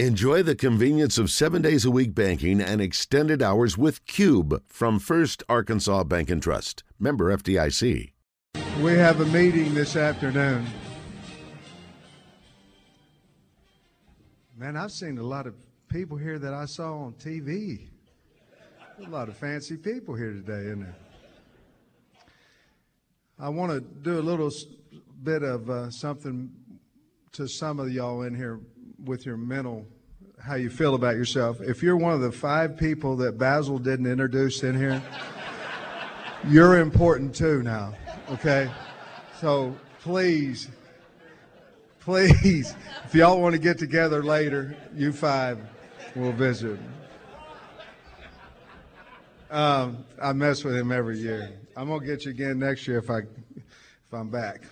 Enjoy the convenience of seven days a week banking and extended hours with Cube from First Arkansas Bank and Trust. Member FDIC. We have a meeting this afternoon. Man, I've seen a lot of people here that I saw on TV. A lot of fancy people here today, isn't there? I want to do a little bit of uh, something to some of y'all in here with your mental, how you feel about yourself. If you're one of the five people that Basil didn't introduce in here, you're important too now, okay? So please, please, if y'all want to get together later, you five will visit. Um, I mess with him every year. I'm gonna get you again next year if I if I'm back.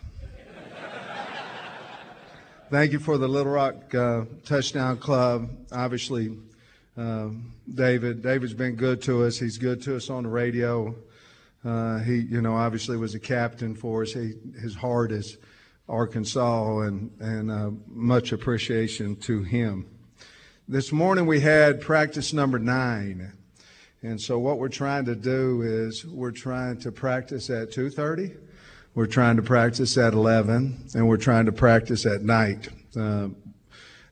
Thank you for the Little Rock uh, Touchdown Club. Obviously, um, David. David's been good to us. He's good to us on the radio. Uh, he, you know, obviously was a captain for us. He, his heart is Arkansas, and and uh, much appreciation to him. This morning we had practice number nine, and so what we're trying to do is we're trying to practice at two thirty we're trying to practice at 11, and we're trying to practice at night. Uh,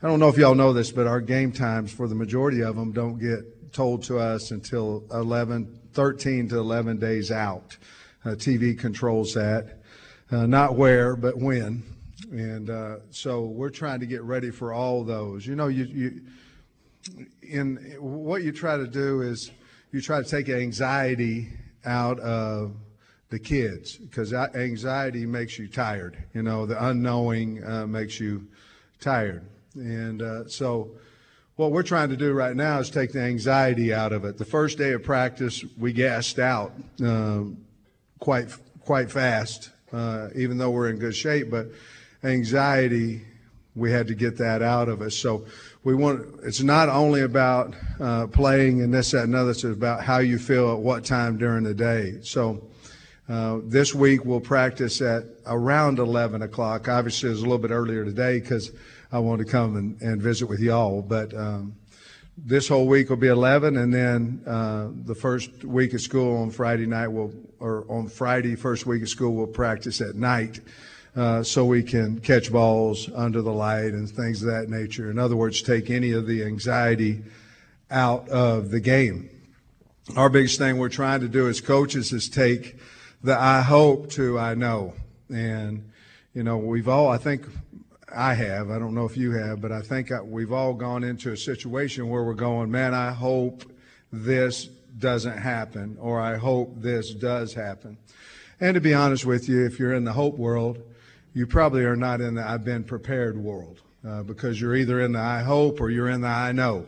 I don't know if y'all know this, but our game times for the majority of them don't get told to us until 11, 13 to 11 days out. Uh, TV controls that. Uh, not where, but when. And uh, so we're trying to get ready for all those. You know, you, you in what you try to do is you try to take anxiety out of the kids because anxiety makes you tired. You know, the unknowing uh, makes you tired. And uh, so, what we're trying to do right now is take the anxiety out of it. The first day of practice, we gassed out um, quite quite fast, uh, even though we're in good shape. But anxiety, we had to get that out of us. So we want. It's not only about uh, playing and this, that, and other. It's about how you feel at what time during the day. So uh, this week we'll practice at around 11 o'clock. Obviously, it's a little bit earlier today because I want to come and, and visit with y'all. But um, this whole week will be 11, and then uh, the first week of school on Friday night will, or on Friday, first week of school, we'll practice at night. Uh, so we can catch balls under the light and things of that nature. In other words, take any of the anxiety out of the game. Our biggest thing we're trying to do as coaches is take the I hope to I know. And, you know, we've all, I think I have, I don't know if you have, but I think we've all gone into a situation where we're going, man, I hope this doesn't happen, or I hope this does happen. And to be honest with you, if you're in the hope world, you probably are not in the I've been prepared world uh, because you're either in the I hope or you're in the I know.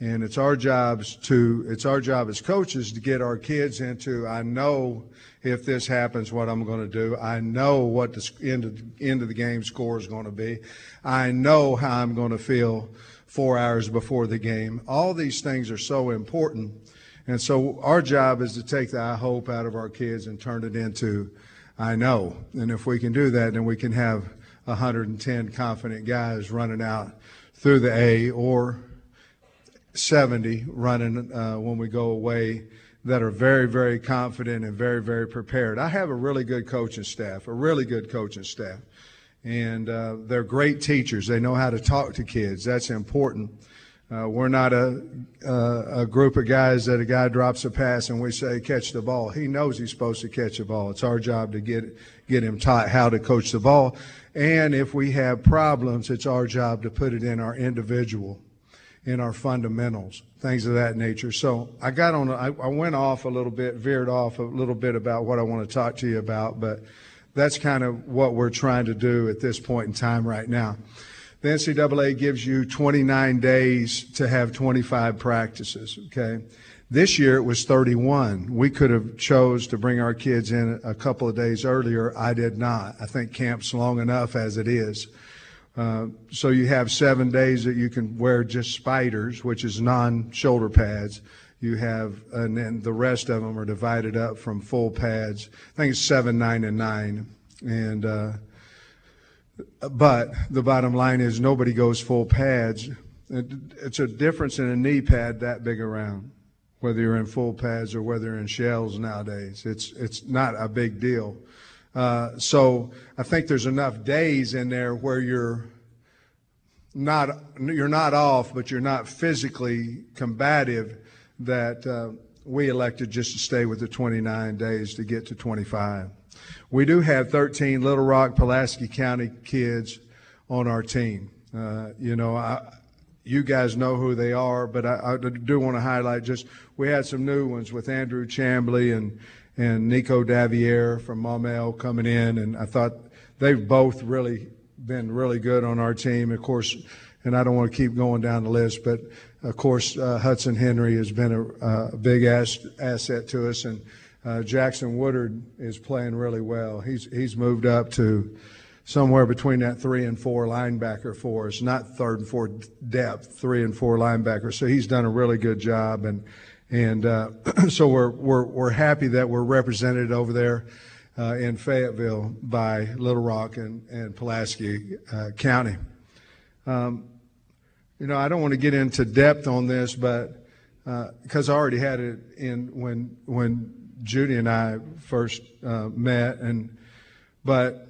And it's our jobs to, it's our job as coaches to get our kids into, I know if this happens, what I'm going to do. I know what the end of, end of the game score is going to be. I know how I'm going to feel four hours before the game. All these things are so important. And so our job is to take the I hope out of our kids and turn it into I know. And if we can do that, then we can have 110 confident guys running out through the A or 70 running uh, when we go away that are very, very confident and very, very prepared. I have a really good coaching staff, a really good coaching staff. And uh, they're great teachers. They know how to talk to kids. That's important. Uh, we're not a, a, a group of guys that a guy drops a pass and we say, catch the ball. He knows he's supposed to catch the ball. It's our job to get, get him taught how to coach the ball. And if we have problems, it's our job to put it in our individual in our fundamentals, things of that nature. So I got on, I, I went off a little bit, veered off a little bit about what I want to talk to you about, but that's kind of what we're trying to do at this point in time right now. The NCAA gives you 29 days to have 25 practices, okay? This year it was 31. We could have chose to bring our kids in a couple of days earlier. I did not. I think camp's long enough as it is. Uh, so you have seven days that you can wear just spiders, which is non-shoulder pads. You have, and then the rest of them are divided up from full pads. I think it's seven, nine, and nine. And uh, but the bottom line is nobody goes full pads it's a difference in a knee pad that big around, whether you're in full pads or whether you're in shells nowadays. It's it's not a big deal. Uh, so I think there's enough days in there where you're not you're not off, but you're not physically combative. That uh, we elected just to stay with the 29 days to get to 25. We do have 13 Little Rock, Pulaski County kids on our team. Uh, you know, I, you guys know who they are, but I, I do want to highlight just we had some new ones with Andrew Chamblee and and Nico Davillier from Maumelle coming in, and I thought they've both really been really good on our team. Of course, and I don't want to keep going down the list, but of course uh, Hudson Henry has been a, a big ass, asset to us, and uh, Jackson Woodard is playing really well. He's he's moved up to somewhere between that three and four linebacker for us, not third and fourth depth, three and four linebacker. So he's done a really good job, and and uh, so we're we're we're happy that we're represented over there. Uh, in Fayetteville by Little Rock and, and Pulaski uh, County. Um, you know, I don't want to get into depth on this, but because uh, I already had it in when when Judy and I first uh, met, and but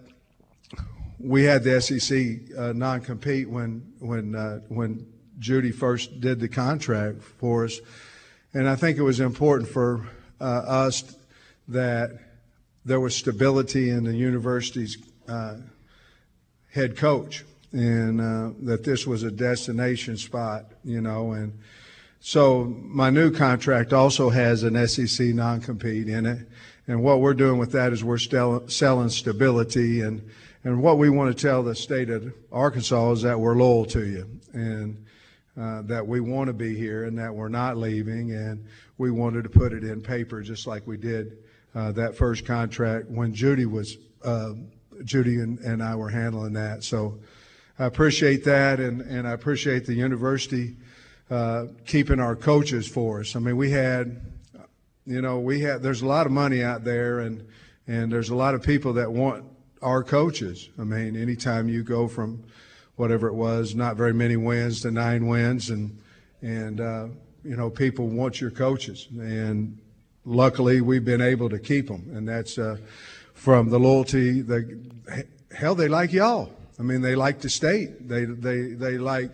we had the SEC uh, non-compete when when when Judy first did the contract for us, and I think it was important for uh, us that there was stability in the university's uh, head coach, and uh, that this was a destination spot, you know, and so my new contract also has an SEC non-compete in it, and what we're doing with that is we're selling stability and and what we want to tell the state of Arkansas is that we're loyal to you. And uh, that we want to be here and that we're not leaving. And we wanted to put it in paper just like we did uh, that first contract when Judy was, uh, Judy and, and I were handling that. So I appreciate that and, and I appreciate the university uh, keeping our coaches for us. I mean, we had, you know, we had, there's a lot of money out there and, and there's a lot of people that want our coaches. I mean, anytime you go from whatever it was, not very many wins to nine wins, and and uh, you know people want your coaches, and luckily we've been able to keep them, and that's uh, from the loyalty. The hell, they like y'all. I mean, they like the state. They they they like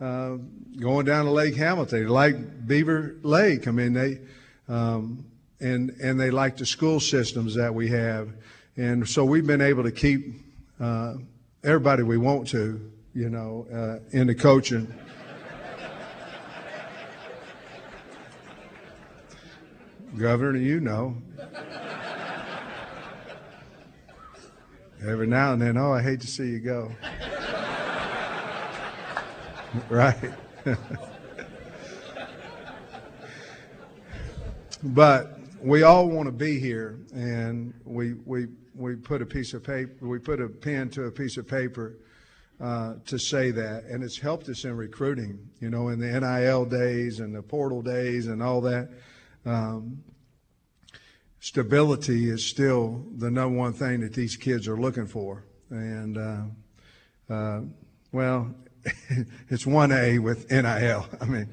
uh, going down to Lake Hamilton. They like Beaver Lake. I mean, they um, and and they like the school systems that we have. And so we've been able to keep uh, everybody we want to, you know, uh, in the coaching. Governor, you know. Every now and then, oh, I hate to see you go. right? but we all want to be here, and we, we we put a piece of paper, we put a pen to a piece of paper uh, to say that, and it's helped us in recruiting. You know, in the NIL days and the portal days and all that. Um, stability is still the number one thing that these kids are looking for, and uh, uh, well, it's one A with NIL. I mean,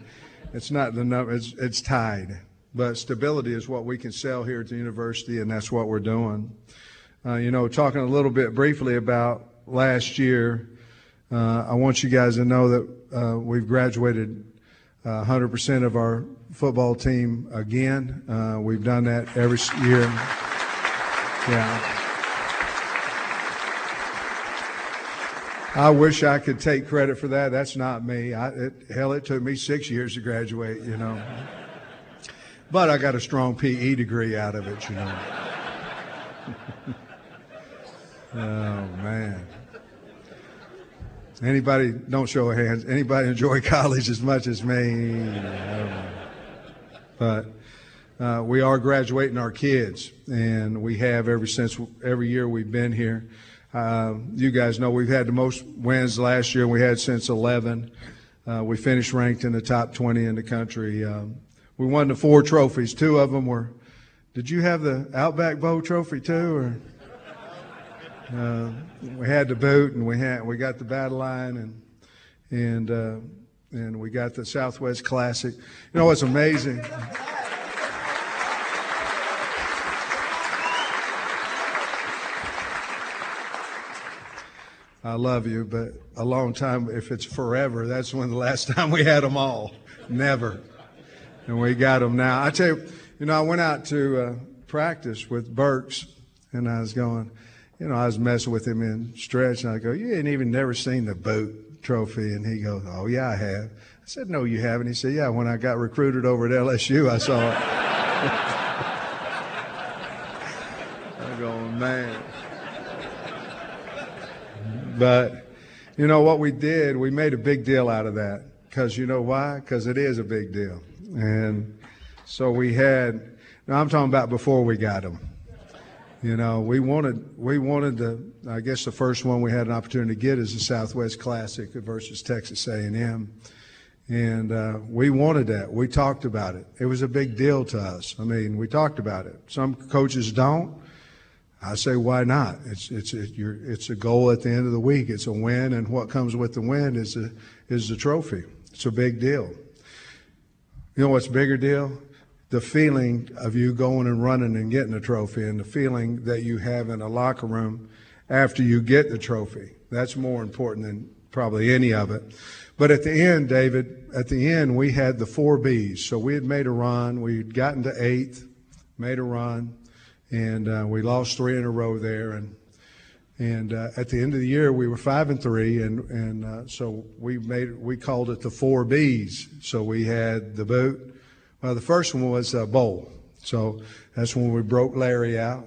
it's not the number; it's it's tied. But stability is what we can sell here at the university, and that's what we're doing. Uh, you know, talking a little bit briefly about last year, uh, I want you guys to know that uh, we've graduated 100% uh, of our football team again. Uh, we've done that every year. Yeah. I wish I could take credit for that. That's not me. I, it, hell, it took me six years to graduate, you know. But I got a strong PE degree out of it, you know. Oh man. Anybody? Don't show hands. Anybody enjoy college as much as me? But uh, we are graduating our kids, and we have ever since every year we've been here. Uh, you guys know we've had the most wins last year. We had since 11. Uh, we finished ranked in the top 20 in the country. Um, we won the four trophies. Two of them were. Did you have the Outback Bowl trophy too, or? Uh, we had the boot and we had we got the battle line and and uh, and we got the Southwest Classic. You know what's amazing? I love you, but a long time, if it's forever, that's when the last time we had them all. Never. And we got them now. I tell you, you know, I went out to uh, practice with Burks, and I was going, you know, I was messing with him in stretch, and I go, You ain't even never seen the boat trophy. And he goes, Oh, yeah, I have. I said, No, you haven't. He said, Yeah, when I got recruited over at LSU, I saw it. I go, Man. But, you know, what we did, we made a big deal out of that. Because you know why? Because it is a big deal. And so we had, now I'm talking about before we got them. You know, we wanted we wanted the I guess the first one we had an opportunity to get is the Southwest Classic versus Texas A&M, and uh, we wanted that. We talked about it. It was a big deal to us. I mean, we talked about it. Some coaches don't. I say, why not? It's it's a, it's a goal at the end of the week. It's a win, and what comes with the win is a is the trophy. It's a big deal. You know what's a bigger deal? The feeling of you going and running and getting a trophy, and the feeling that you have in a locker room after you get the trophy. That's more important than probably any of it. But at the end, David, at the end, we had the four Bs. So we had made a run. We'd gotten to eighth, made a run and uh, we lost three in a row there. And and uh, at the end of the year, we were five and three, and and uh, so we made we called it the four Bs. So we had the boot. Well, the first one was a bowl. So that's when we broke Larry out.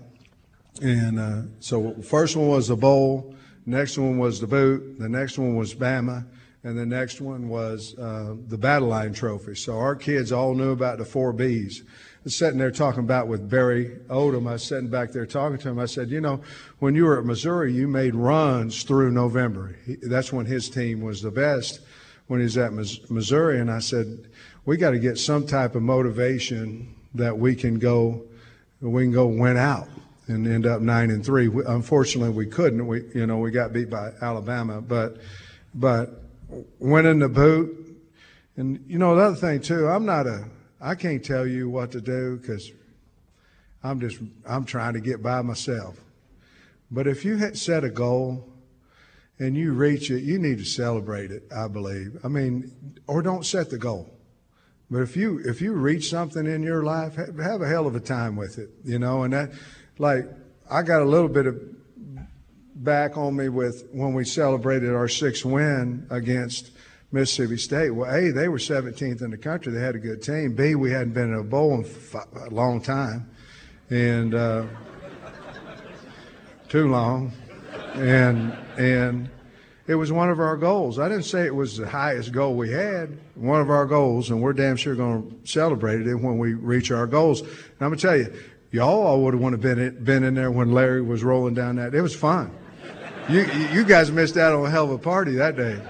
And uh, so first one was the bowl. Next one was the boot. The next one was Bama. And the next one was uh, the Battle Line Trophy. So our kids all knew about the four Bs sitting there talking about with Barry Odom. I was sitting back there talking to him. I said, you know, when you were at Missouri, you made runs through November. He, that's when his team was the best when he was at Missouri. And I said, we got to get some type of motivation that we can go, we can go win out and end up nine and three. We, unfortunately, we couldn't. We, you know, we got beat by Alabama, but, but winning the boot. And you know, another thing too, I'm not a I can't tell you what to do because I'm just I'm trying to get by myself. But if you set a goal and you reach it, you need to celebrate it. I believe. I mean, or don't set the goal. But if you if you reach something in your life, have a hell of a time with it. You know, and that like I got a little bit of back on me with when we celebrated our sixth win against Mississippi State. Well, A, they were 17th in the country. They had a good team. B, we hadn't been in a bowl in a long time, and uh, too long, and and it was one of our goals. I didn't say it was the highest goal we had. One of our goals, and we're damn sure going to celebrate it when we reach our goals. And I'm gonna tell you, y'all all would have wanted to been been in there when Larry was rolling down that. It was fun. You you guys missed out on a hell of a party that day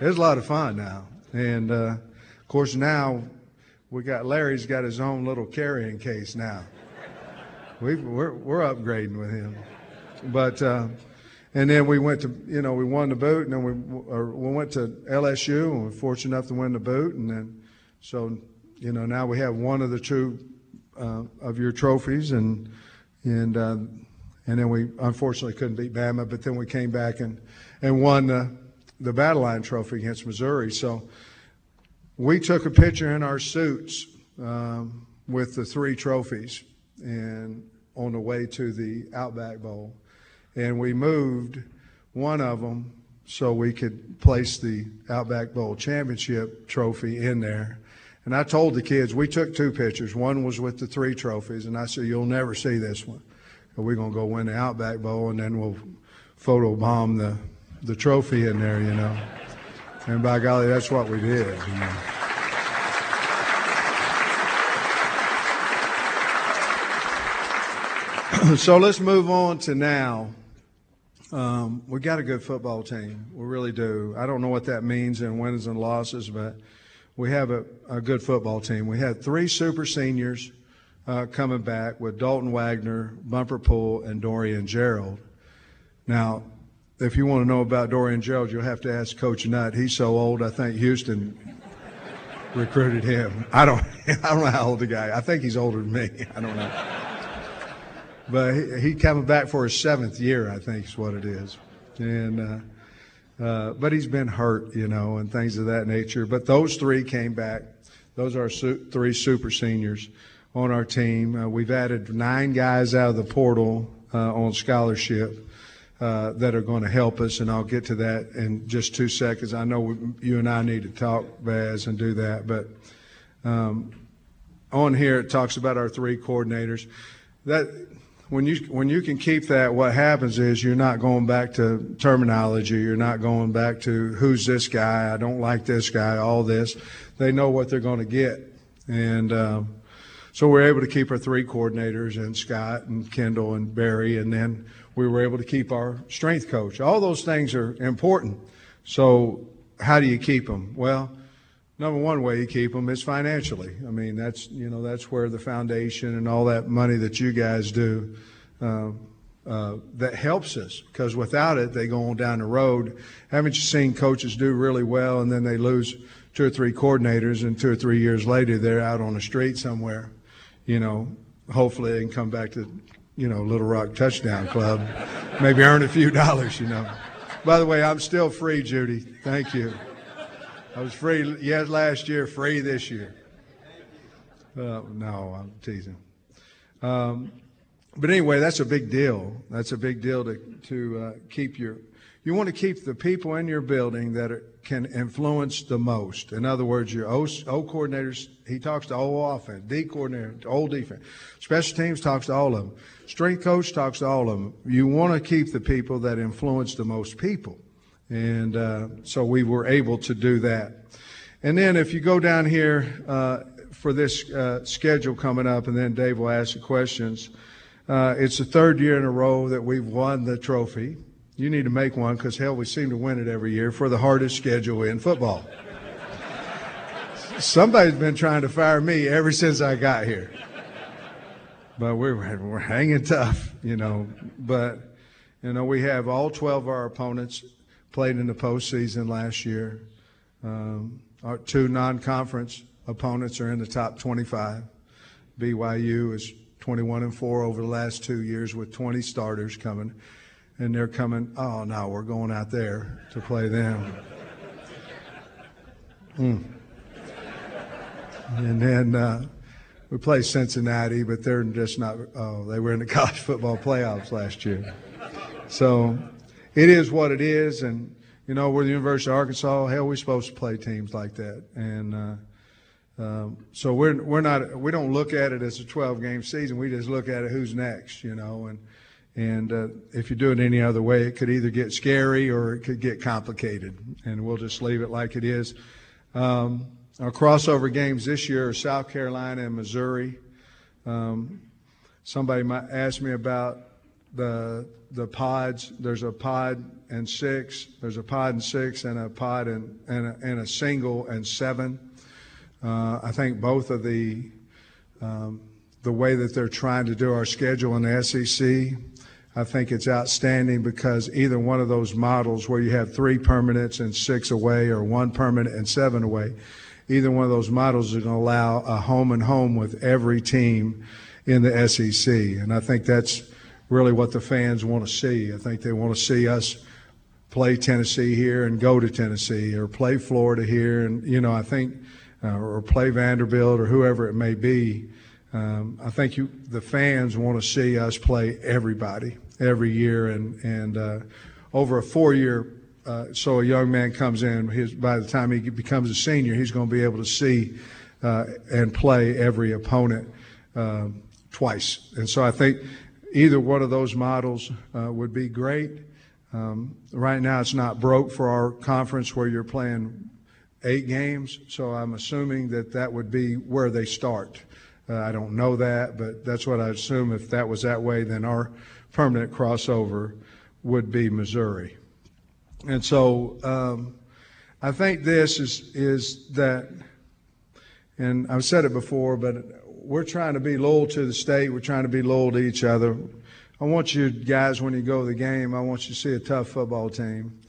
it was a lot of fun now. And uh, of course, now we got Larry's got his own little carrying case now. we we're, we're upgrading with him. But, uh, and then we went to, you know, we won the boot, and then we, we went to LSU, and we were fortunate enough to win the boot. And then, so, you know, now we have one of the two uh, of your trophies, and, and, uh, and then we unfortunately couldn't beat Bama, but then we came back and, and won the the Battle Line Trophy against Missouri. So we took a picture in our suits um, with the three trophies and on the way to the Outback Bowl. And we moved one of them so we could place the Outback Bowl championship trophy in there. And I told the kids, we took two pictures. One was with the three trophies, and I said, You'll never see this one. We're going to go win the Outback Bowl, and then we'll photo bomb the the trophy in there, you know. And by golly, that's what we did. You know. so let's move on to now. Um, we got a good football team. We really do. I don't know what that means in wins and losses, but we have a, a good football team. We had three super seniors uh, coming back with Dalton Wagner, Bumper Pool, and Dorian Gerald. Now, if you want to know about Dorian Gerald, you'll have to ask Coach Nutt. He's so old, I think Houston recruited him. I don't, I don't know how old the guy. I think he's older than me. I don't know. But he, he coming back for his seventh year, I think is what it is. And uh, uh, but he's been hurt, you know, and things of that nature. But those three came back. Those are su- three super seniors on our team. Uh, we've added nine guys out of the portal uh, on scholarship. Uh, that are going to help us, and I'll get to that in just two seconds. I know we, you and I need to talk, Baz, and do that, but um, on here it talks about our three coordinators. That when you when you can keep that, what happens is you're not going back to terminology. You're not going back to who's this guy. I don't like this guy. All this, they know what they're going to get, and. Um, so we're able to keep our three coordinators and Scott and Kendal and Barry, and then we were able to keep our strength coach. All those things are important. So how do you keep them? Well, number one way you keep them is financially. I mean, that's you know that's where the foundation and all that money that you guys do. Uh, uh, that helps us because without it, they go on down the road. Haven't you seen coaches do really well and then they lose two or three coordinators, and two or three years later, they're out on the street somewhere? you know, hopefully they can come back to, you know, Little Rock Touchdown Club, maybe earn a few dollars, you know. By the way, I'm still free, Judy. Thank you. I was free yes last year, free this year. Uh, no, I'm teasing. Um, but anyway, that's a big deal. That's a big deal to to uh, keep your. You want to keep the people in your building that are, can influence the most. In other words, your O, o coordinators, he talks to all offense, D coordinator, all defense. Special teams talks to all of them. Strength coach talks to all of them. You want to keep the people that influence the most people. And uh, so we were able to do that. And then if you go down here uh, for this uh, schedule coming up, and then Dave will ask the questions. Uh, it's the third year in a row that we've won the trophy. You need to make one because, hell, we seem to win it every year for the hardest schedule in football. Somebody's been trying to fire me ever since I got here. But we're, we're hanging tough, you know. But, you know, we have all 12 of our opponents played in the postseason last year. Um, our two non conference opponents are in the top 25. BYU is 21 and 4 over the last two years with 20 starters coming and they're coming, oh no, we're going out there to play them. Mm. And then uh, we play Cincinnati, but they're just not, oh, they were in the college football playoffs last year. So it is what it is. And, you know, we're the University of Arkansas. Hell, we're supposed to play teams like that. And, uh, um, so we're we're not we don't look at it as a 12 game season. We just look at it who's next, you know. And and uh, if you do it any other way, it could either get scary or it could get complicated. And we'll just leave it like it is. Um, our crossover games this year are South Carolina and Missouri. Um, somebody might ask me about the the pods. There's a pod and six. There's a pod and six, and a pod and and a, and a single and seven. Uh, I think both of the um, the way that they're trying to do our schedule in the SEC I think it's outstanding because either one of those models where you have three permanents and six away or one permanent and seven away, either one of those models is going to allow a home and home with every team in the SEC. And I think that's really what the fans want to see. I think they want to see us play Tennessee here and go to Tennessee or play Florida here. And, you know, I think, uh, or play Vanderbilt or whoever it may be. Um, I think you, the fans want to see us play everybody every year, and and uh, over a four-year. Uh, so a young man comes in. His, by the time he becomes a senior, he's going to be able to see uh, and play every opponent um, twice. And so I think either one of those models uh, would be great. Um, right now, it's not broke for our conference where you're playing eight games. So I'm assuming that that would be where they start. Uh, I don't know that, but that's what I assume. If that was that way, then our permanent crossover would be Missouri. And so um, I think this is, is that, and I've said it before, but we're trying to be loyal to the state. We're trying to be loyal to each other. I want you guys, when you go to the game, I want you to see a tough football team.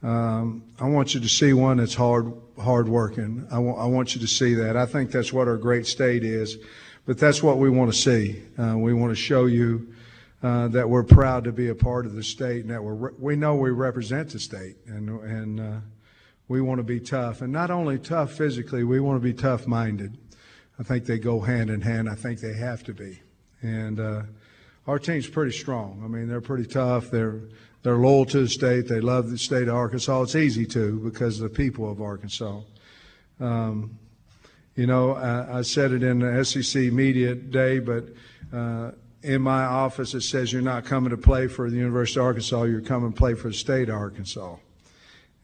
Um, I want you to see one that's hard, hard working. I want, I want you to see that. I think that's what our great state is, but that's what we want to see. Uh, we want to show you uh, that we're proud to be a part of the state and that we're, we know we represent the state and, and uh, we want to be tough. And not only tough physically, we want to be tough minded. I think they go hand in hand. I think they have to be. And uh, our team's pretty strong. I mean, they're pretty tough. They're they're loyal to the state. They love the state of Arkansas. It's easy to because of the people of Arkansas. Um, you know, I, I, said it in the SEC media day, but uh, in my office it says you're not coming to play for the University of Arkansas. You're coming to play for the state of Arkansas,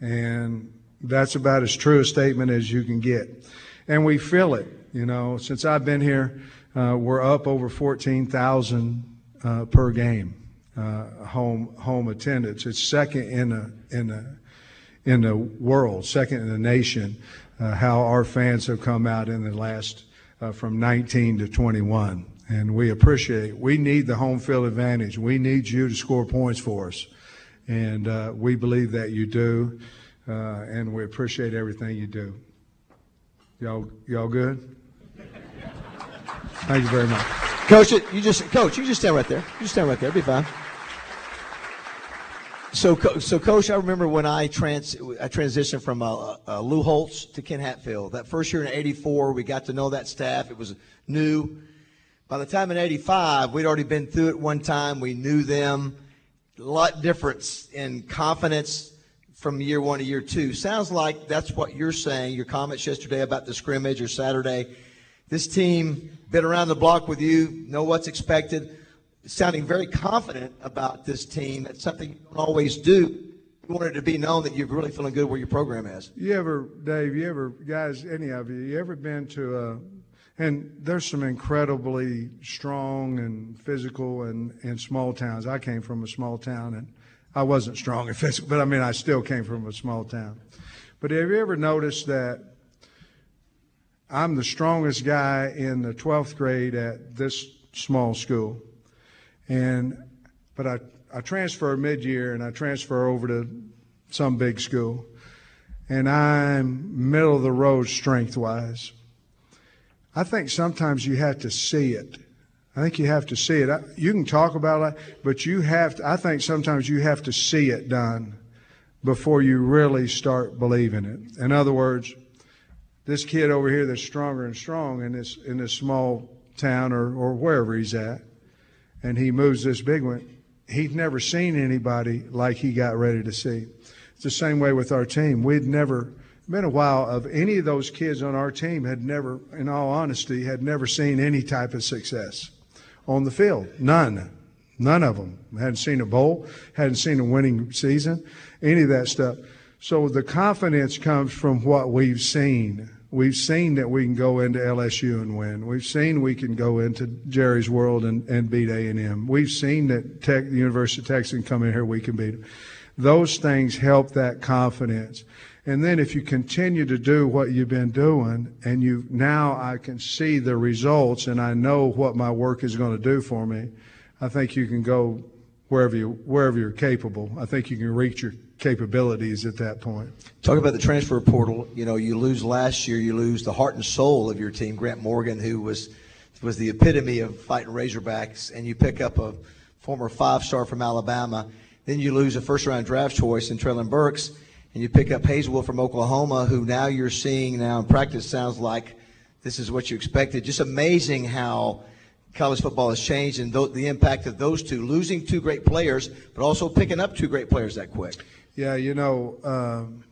and that's about as true a statement as you can get. And we feel it. You know, since I've been here, uh, we're up over 14,000 uh, per game uh, home home attendance. It's second in the in the in the world, second in the nation. Uh, how our fans have come out in the last uh, from 19 to 21, and we appreciate. We need the home field advantage. We need you to score points for us, and we believe that you do, uh, and we appreciate everything you do. Y'all, y'all good? Thank you very much. Coach, you just coach, you just stand right there. You just stand right there. Be fine. So, so coach, I remember when I trans I transitioned from uh, uh, Lou Holtz to Ken Hatfield. That first year in '84, we got to know that staff. It was new. By the time in '85, we'd already been through it one time. We knew them. A lot difference in confidence from year one to year two. Sounds like that's what you're saying. Your comments yesterday about the scrimmage or Saturday. This team been around the block with you, know what's expected, sounding very confident about this team. It's something you don't always do. You want it to be known that you're really feeling good where your program is. You ever, Dave, you ever, guys, any of you, you ever been to a, and there's some incredibly strong and physical and, and small towns. I came from a small town and I wasn't strong and physical, but I mean, I still came from a small town. But have you ever noticed that I'm the strongest guy in the 12th grade at this small school. And, but I, I transfer mid-year and I transfer over to some big school. And I'm middle of the road strength wise. I think sometimes you have to see it. I think you have to see it. You can talk about it, but you have to, I think sometimes you have to see it done before you really start believing it. In other words, this kid over here that's stronger and strong in this in this small town or, or wherever he's at, and he moves this big one, he'd never seen anybody like he got ready to see. It's the same way with our team. We'd never been a while of any of those kids on our team had never, in all honesty, had never seen any type of success on the field. None. None of them. Hadn't seen a bowl, hadn't seen a winning season, any of that stuff. So the confidence comes from what we've seen. We've seen that we can go into LSU and win. We've seen we can go into Jerry's World and, and beat A&M. We've seen that Tech, the University of Texas can come in here, we can beat them. Those things help that confidence. And then if you continue to do what you've been doing and you now I can see the results and I know what my work is going to do for me, I think you can go wherever you wherever you're capable. I think you can reach your capabilities at that point. Talk about the transfer portal. You know, you lose last year, you lose the heart and soul of your team, Grant Morgan, who was was the epitome of fighting Razorbacks, and you pick up a former five star from Alabama. Then you lose a first round draft choice in Treylon Burks, and you pick up Haselwood from Oklahoma, who now you're seeing now in practice sounds like this is what you expected. Just amazing how college football has changed and th- the impact of those two, losing two great players, but also picking up two great players that quick. Yeah, you know, um,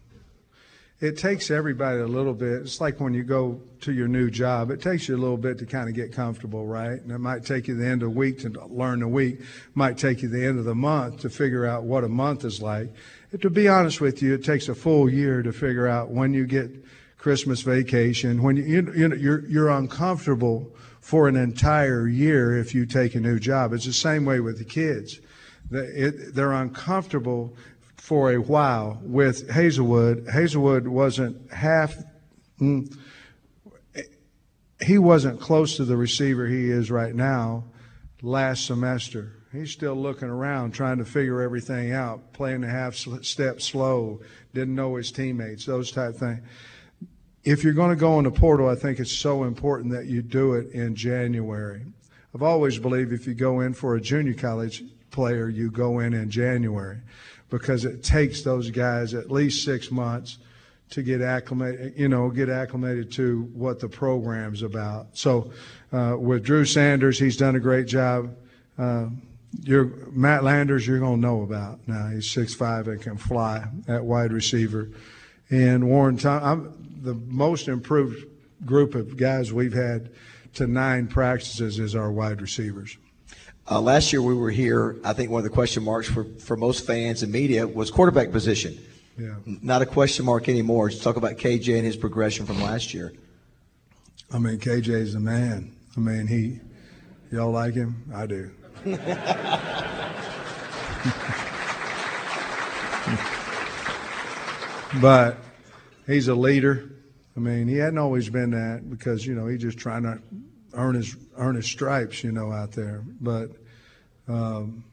it takes everybody a little bit. It's like when you go to your new job, it takes you a little bit to kind of get comfortable, right? And it might take you the end of the week to learn the week, it might take you the end of the month to figure out what a month is like. To be honest with you, it takes a full year to figure out when you get Christmas vacation, when you, you, know, you're, you're uncomfortable for an entire year if you take a new job. It's the same way with the kids. They're uncomfortable for a while with Haselwood. Haselwood wasn't half, mm, he wasn't close to the receiver he is right now last semester. He's still looking around, trying to figure everything out, playing a half step slow, didn't know his teammates, those type things. If you're going to go in the portal, I think it's so important that you do it in January. I've always believed if you go in for a junior college player, you go in in January because it takes those guys at least six months to get acclimated, you know, get acclimated to what the program's about. So uh, with Drew Sanders, he's done a great job. Uh, Matt Landers, you're going to know about now. He's 6'5 and can fly at wide receiver. And Warren, Tom, the most improved group of guys we've had to nine practices is our wide receivers. Uh, last year we were here. I think one of the question marks for, for most fans and media was quarterback position. Yeah. Not a question mark anymore. Just talk about KJ and his progression from last year. I mean, KJ's the man. I mean, he, y'all like him? I do. but he's a leader. I mean, he hadn't always been that because you know he's just trying to earn his earn his stripes, you know, out there. But um,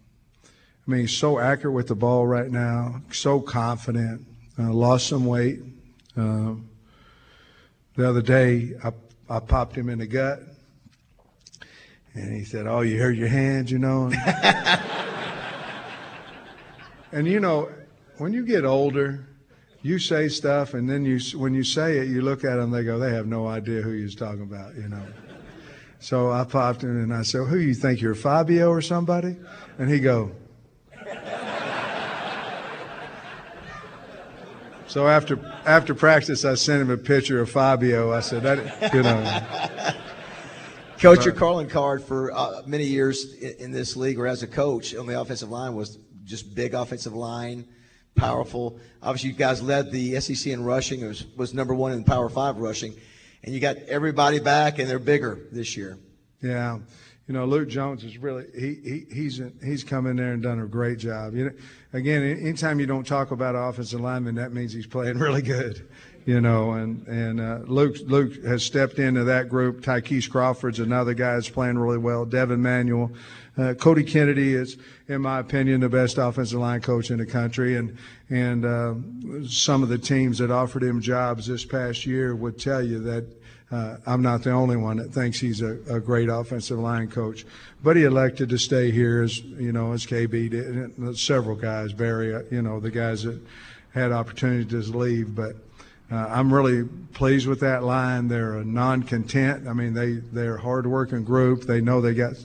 I mean, he's so accurate with the ball right now, so confident. Uh, lost some weight. Uh, the other day, I, I popped him in the gut, and he said, "Oh, you hurt your hands, you know." and you know, when you get older, you say stuff, and then you, when you say it, you look at them, they go, they have no idea who you're talking about, you know. So I popped in and I said, "Who you think you're, Fabio or somebody?" And he go. so after after practice, I sent him a picture of Fabio. I said, "That you know." Coach, your calling card for uh, many years in, in this league, or as a coach on the offensive line, was just big offensive line, powerful. Obviously, you guys led the SEC in rushing. It was, was number one in Power Five rushing and you got everybody back, and they're bigger this year. Yeah, you know, Luke Jones is really he, he he's he's come in there and done a great job. You know, again, anytime you don't talk about offensive lineman, that means he's playing really good. You know, and and uh, Luke Luke has stepped into that group. Ty'Kieast Crawford's another guy that's playing really well. Devin Manuel, uh, Cody Kennedy is, in my opinion, the best offensive line coach in the country, and and uh, some of the teams that offered him jobs this past year would tell you that uh, I'm not the only one that thinks he's a, a, great offensive line coach. But he elected to stay here as you know as KB did. Several guys, Barry, uh, you know, the guys that had opportunities to leave, but. Uh, I'm really pleased with that line. They're a non-content. I mean, they they're a hard-working group. They know they got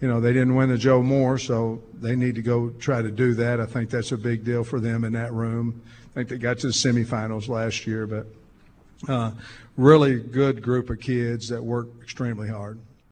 you know, they didn't win the Joe Moore, so they need to go try to do that. I think that's a big deal for them in that room. I think they got to the semifinals last year, but Uh, really good group of kids that work extremely hard.